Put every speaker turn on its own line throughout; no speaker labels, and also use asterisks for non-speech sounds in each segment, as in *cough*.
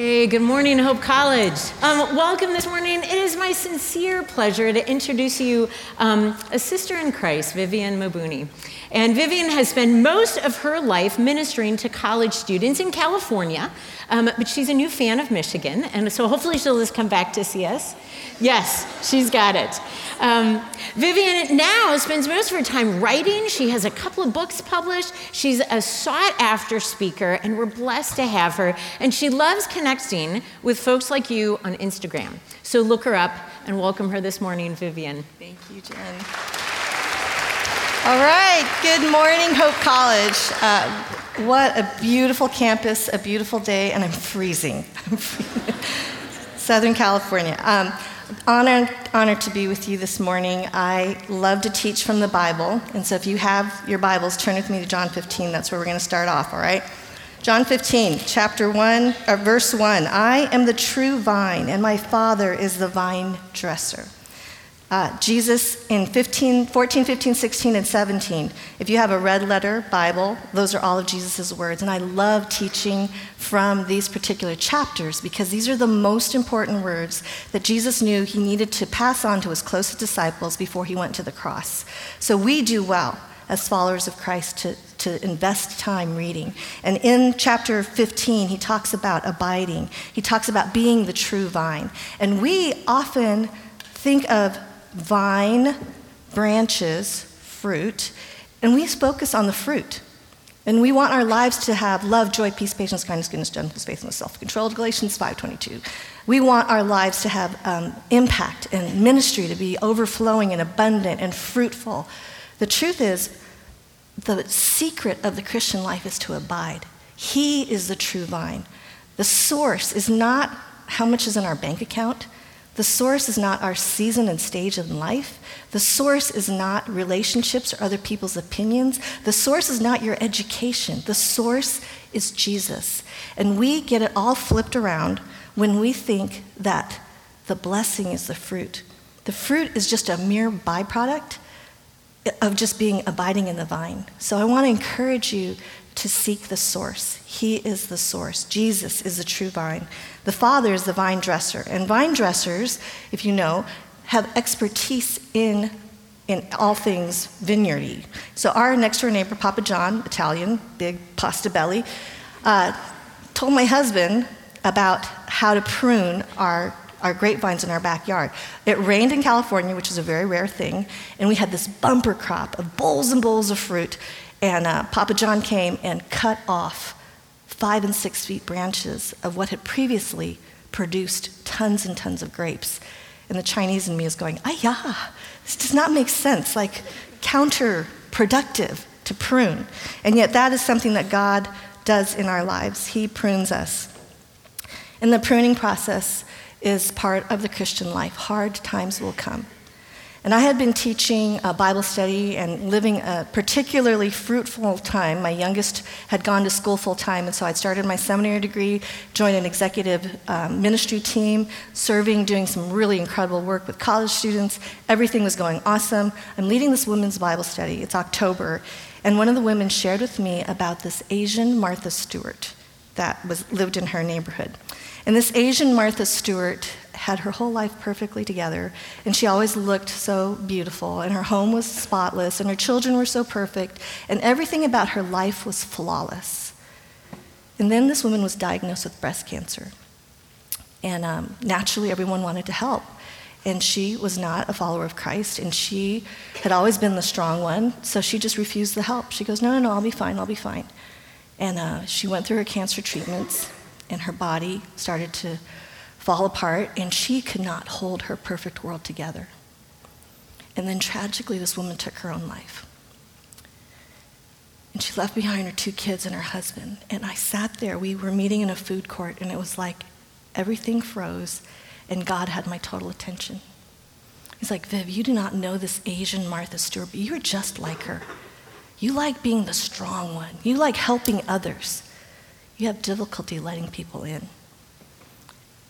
Hey, good morning, Hope College. Um, welcome this morning. It is my sincere pleasure to introduce you um, a sister in Christ, Vivian Mabuni. And Vivian has spent most of her life ministering to college students in California, um, but she's a new fan of Michigan, and so hopefully she'll just come back to see us. Yes, she's got it. Um, Vivian now spends most of her time writing. She has a couple of books published. She's a sought after speaker, and we're blessed to have her. And she loves connecting with folks like you on Instagram. So look her up and welcome her this morning, Vivian.
Thank you, Jen. All right, good morning, Hope College. Uh, what a beautiful campus, a beautiful day, and I'm freezing. *laughs* Southern California. Um, Honored, honored to be with you this morning. I love to teach from the Bible. And so if you have your Bibles, turn with me to John 15. That's where we're going to start off, all right? John 15, chapter 1, or verse 1. I am the true vine, and my Father is the vine dresser. Uh, Jesus in 15, 14, 15, 16, and 17. If you have a red letter Bible, those are all of Jesus' words. And I love teaching from these particular chapters because these are the most important words that Jesus knew he needed to pass on to his closest disciples before he went to the cross. So we do well as followers of Christ to, to invest time reading. And in chapter 15, he talks about abiding, he talks about being the true vine. And we often think of vine, branches, fruit, and we focus on the fruit. And we want our lives to have love, joy, peace, patience, kindness, goodness, gentleness, faithfulness, self-control. Galatians 5:22. We want our lives to have um, impact and ministry to be overflowing and abundant and fruitful. The truth is, the secret of the Christian life is to abide. He is the true vine. The source is not how much is in our bank account. The source is not our season and stage in life. The source is not relationships or other people's opinions. The source is not your education. The source is Jesus. And we get it all flipped around when we think that the blessing is the fruit. The fruit is just a mere byproduct of just being abiding in the vine. So I want to encourage you to seek the source. He is the source. Jesus is the true vine. The Father is the vine dresser. And vine dressers, if you know, have expertise in, in all things vineyardy. So our next door neighbor, Papa John, Italian, big pasta belly, uh, told my husband about how to prune our our grapevines in our backyard. It rained in California, which is a very rare thing, and we had this bumper crop of bowls and bowls of fruit. And uh, Papa John came and cut off five and six feet branches of what had previously produced tons and tons of grapes. And the Chinese in me is going, ah, yeah, this does not make sense, like counterproductive to prune. And yet, that is something that God does in our lives. He prunes us. In the pruning process is part of the Christian life. Hard times will come. And I had been teaching a Bible study and living a particularly fruitful time. My youngest had gone to school full time, and so I'd started my seminary degree, joined an executive um, ministry team, serving, doing some really incredible work with college students. Everything was going awesome. I'm leading this women's Bible study. It's October, and one of the women shared with me about this Asian Martha Stewart that was, lived in her neighborhood. And this Asian Martha Stewart had her whole life perfectly together, and she always looked so beautiful, and her home was spotless, and her children were so perfect, and everything about her life was flawless. And then this woman was diagnosed with breast cancer. And um, naturally, everyone wanted to help. And she was not a follower of Christ, and she had always been the strong one, so she just refused the help. She goes, No, no, no, I'll be fine, I'll be fine. And uh, she went through her cancer treatments, and her body started to fall apart, and she could not hold her perfect world together. And then tragically, this woman took her own life. And she left behind her two kids and her husband. And I sat there, we were meeting in a food court, and it was like everything froze, and God had my total attention. He's like, Viv, you do not know this Asian Martha Stewart, but you're just like her. You like being the strong one, you like helping others. You have difficulty letting people in.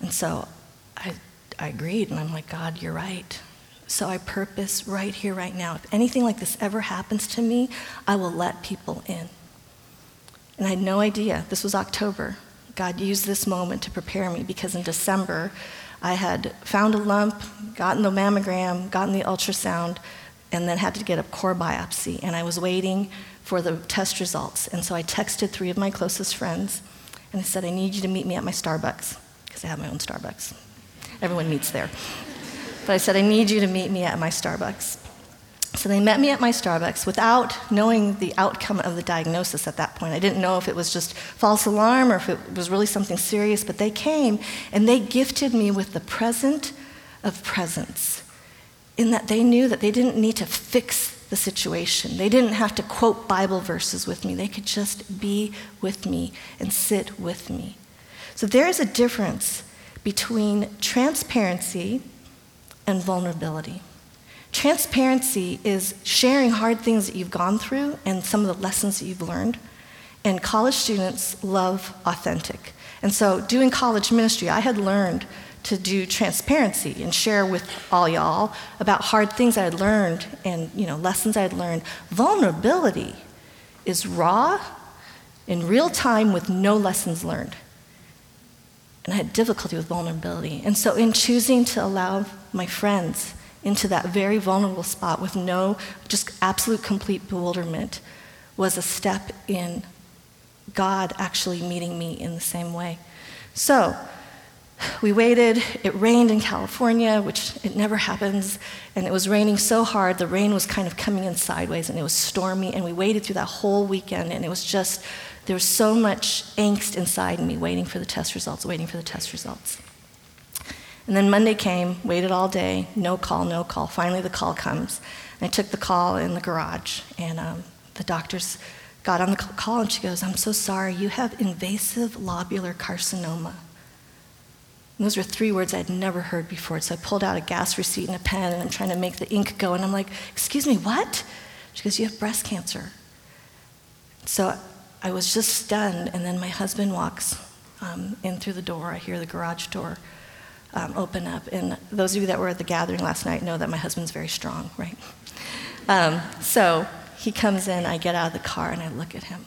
And so I, I agreed, and I'm like, God, you're right. So I purpose right here, right now. If anything like this ever happens to me, I will let people in. And I had no idea. This was October. God used this moment to prepare me because in December, I had found a lump, gotten the mammogram, gotten the ultrasound, and then had to get a core biopsy. And I was waiting for the test results. And so I texted three of my closest friends and I said, I need you to meet me at my Starbucks, because I have my own Starbucks. Everyone meets there. But I said, I need you to meet me at my Starbucks. So they met me at my Starbucks without knowing the outcome of the diagnosis at that point. I didn't know if it was just false alarm or if it was really something serious, but they came and they gifted me with the present of presence in that they knew that they didn't need to fix the situation. They didn't have to quote Bible verses with me. They could just be with me and sit with me. So there is a difference between transparency and vulnerability. Transparency is sharing hard things that you've gone through and some of the lessons that you've learned. And college students love authentic. And so, doing college ministry, I had learned to do transparency and share with all y'all about hard things I learned and you know lessons I had learned. Vulnerability is raw in real time with no lessons learned. And I had difficulty with vulnerability. And so in choosing to allow my friends into that very vulnerable spot with no just absolute complete bewilderment was a step in God actually meeting me in the same way. So, we waited. It rained in California, which it never happens. And it was raining so hard, the rain was kind of coming in sideways and it was stormy. And we waited through that whole weekend. And it was just, there was so much angst inside me waiting for the test results, waiting for the test results. And then Monday came, waited all day, no call, no call. Finally, the call comes. And I took the call in the garage. And um, the doctors got on the call and she goes, I'm so sorry, you have invasive lobular carcinoma. Those were three words I'd never heard before. So I pulled out a gas receipt and a pen and I'm trying to make the ink go. And I'm like, Excuse me, what? She goes, You have breast cancer. So I was just stunned. And then my husband walks um, in through the door. I hear the garage door um, open up. And those of you that were at the gathering last night know that my husband's very strong, right? Um, so he comes in, I get out of the car, and I look at him.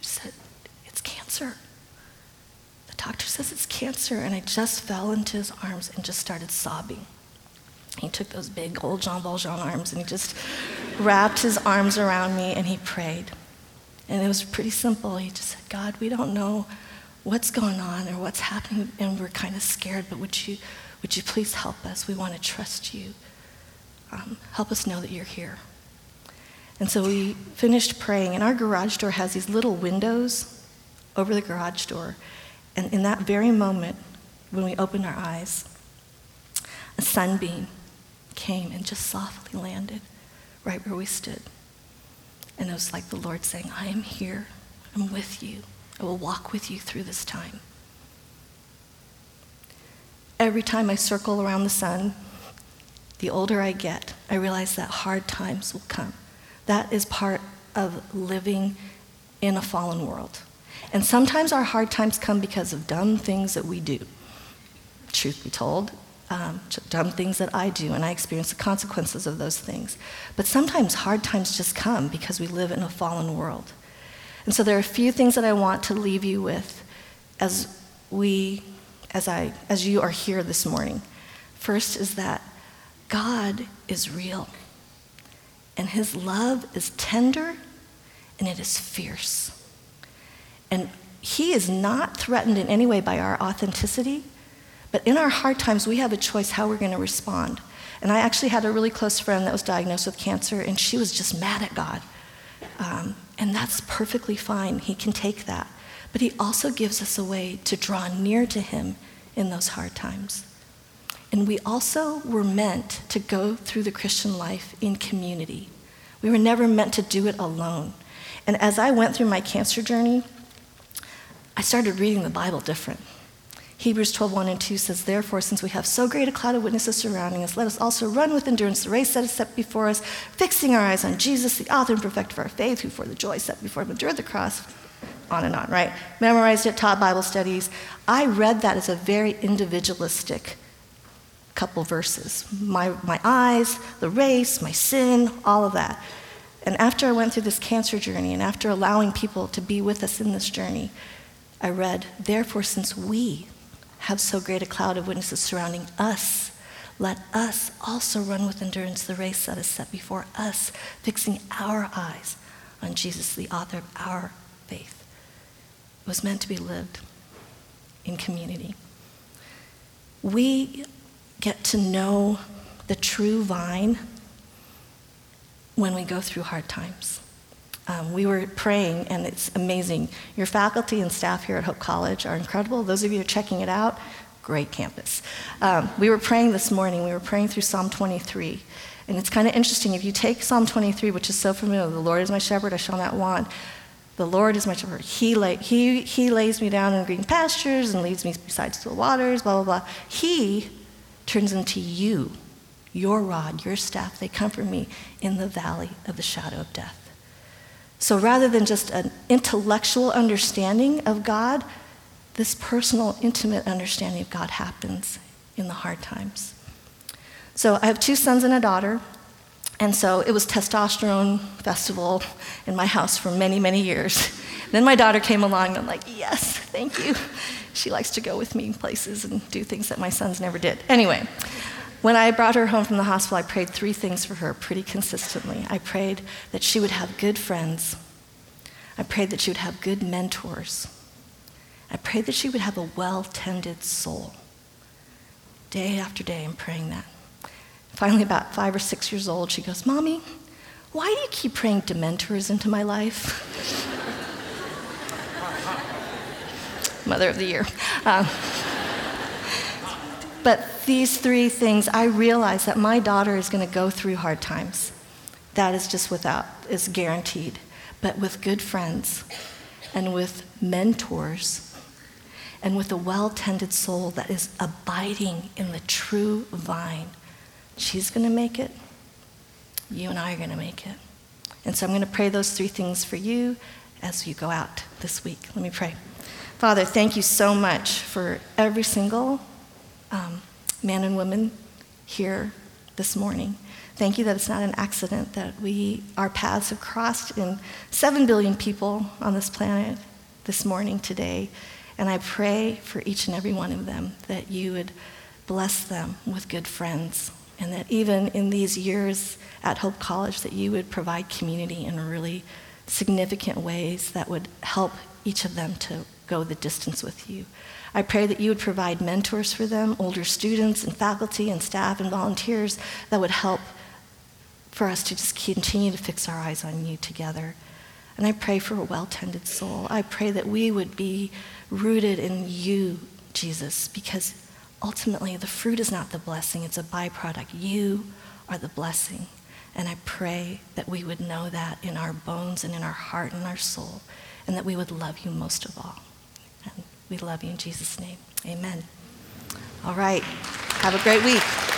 He said, It's cancer doctor says it's cancer. And I just fell into his arms and just started sobbing. He took those big old Jean Valjean arms and he just wrapped his arms around me and he prayed. And it was pretty simple. He just said, God, we don't know what's going on or what's happening, and we're kind of scared, but would you, would you please help us? We want to trust you. Um, help us know that you're here. And so we finished praying, and our garage door has these little windows over the garage door. And in that very moment, when we opened our eyes, a sunbeam came and just softly landed right where we stood. And it was like the Lord saying, I am here. I'm with you. I will walk with you through this time. Every time I circle around the sun, the older I get, I realize that hard times will come. That is part of living in a fallen world. And sometimes our hard times come because of dumb things that we do. Truth be told, um, dumb things that I do, and I experience the consequences of those things. But sometimes hard times just come because we live in a fallen world. And so there are a few things that I want to leave you with as we, as I, as you are here this morning. First is that God is real, and His love is tender, and it is fierce. And He is not threatened in any way by our authenticity, but in our hard times, we have a choice how we're going to respond. And I actually had a really close friend that was diagnosed with cancer, and she was just mad at God. Um, and that's perfectly fine. He can take that. But He also gives us a way to draw near to Him in those hard times. And we also were meant to go through the Christian life in community. We were never meant to do it alone. And as I went through my cancer journey, I started reading the Bible different. Hebrews 12, 1 and 2 says, Therefore, since we have so great a cloud of witnesses surrounding us, let us also run with endurance the race that is set before us, fixing our eyes on Jesus, the author and perfecter of our faith, who for the joy set before him endured the cross, on and on, right? Memorized it, taught Bible studies. I read that as a very individualistic couple verses. My, my eyes, the race, my sin, all of that. And after I went through this cancer journey and after allowing people to be with us in this journey, I read, Therefore, since we have so great a cloud of witnesses surrounding us, let us also run with endurance the race that is set before us, fixing our eyes on Jesus, the author of our faith. It was meant to be lived in community. We get to know the true vine when we go through hard times. Um, we were praying, and it's amazing. Your faculty and staff here at Hope College are incredible. Those of you who are checking it out, great campus. Um, we were praying this morning, we were praying through Psalm 23. And it's kind of interesting. If you take Psalm 23, which is so familiar, the Lord is my shepherd, I shall not want. The Lord is my shepherd. He, lay, he, he lays me down in green pastures and leads me beside still waters, blah, blah, blah. He turns into you, your rod, your staff. They comfort me in the valley of the shadow of death. So rather than just an intellectual understanding of God, this personal, intimate understanding of God happens in the hard times. So I have two sons and a daughter. And so it was testosterone festival in my house for many, many years. *laughs* Then my daughter came along, and I'm like, yes, thank you. She likes to go with me places and do things that my sons never did. Anyway, when I brought her home from the hospital, I prayed three things for her pretty consistently. I prayed that she would have good friends. I prayed that she would have good mentors. I prayed that she would have a well tended soul. Day after day, I'm praying that. Finally, about five or six years old, she goes, Mommy, why do you keep praying dementors into my life? *laughs* Mother of the Year. Uh, but these three things, I realize that my daughter is going to go through hard times. That is just without, is guaranteed. But with good friends and with mentors and with a well tended soul that is abiding in the true vine, she's going to make it. You and I are going to make it. And so I'm going to pray those three things for you as you go out this week. Let me pray. Father, thank you so much for every single um, man and woman here this morning. Thank you that it's not an accident that we our paths have crossed in 7 billion people on this planet this morning today. And I pray for each and every one of them that you would bless them with good friends and that even in these years at Hope College that you would provide community in really significant ways that would help each of them to go the distance with you. I pray that you would provide mentors for them, older students and faculty and staff and volunteers that would help for us to just continue to fix our eyes on you together. And I pray for a well tended soul. I pray that we would be rooted in you, Jesus, because ultimately the fruit is not the blessing, it's a byproduct. You are the blessing. And I pray that we would know that in our bones and in our heart and our soul, and that we would love you most of all. We love you in Jesus' name. Amen. All right. Have a great week.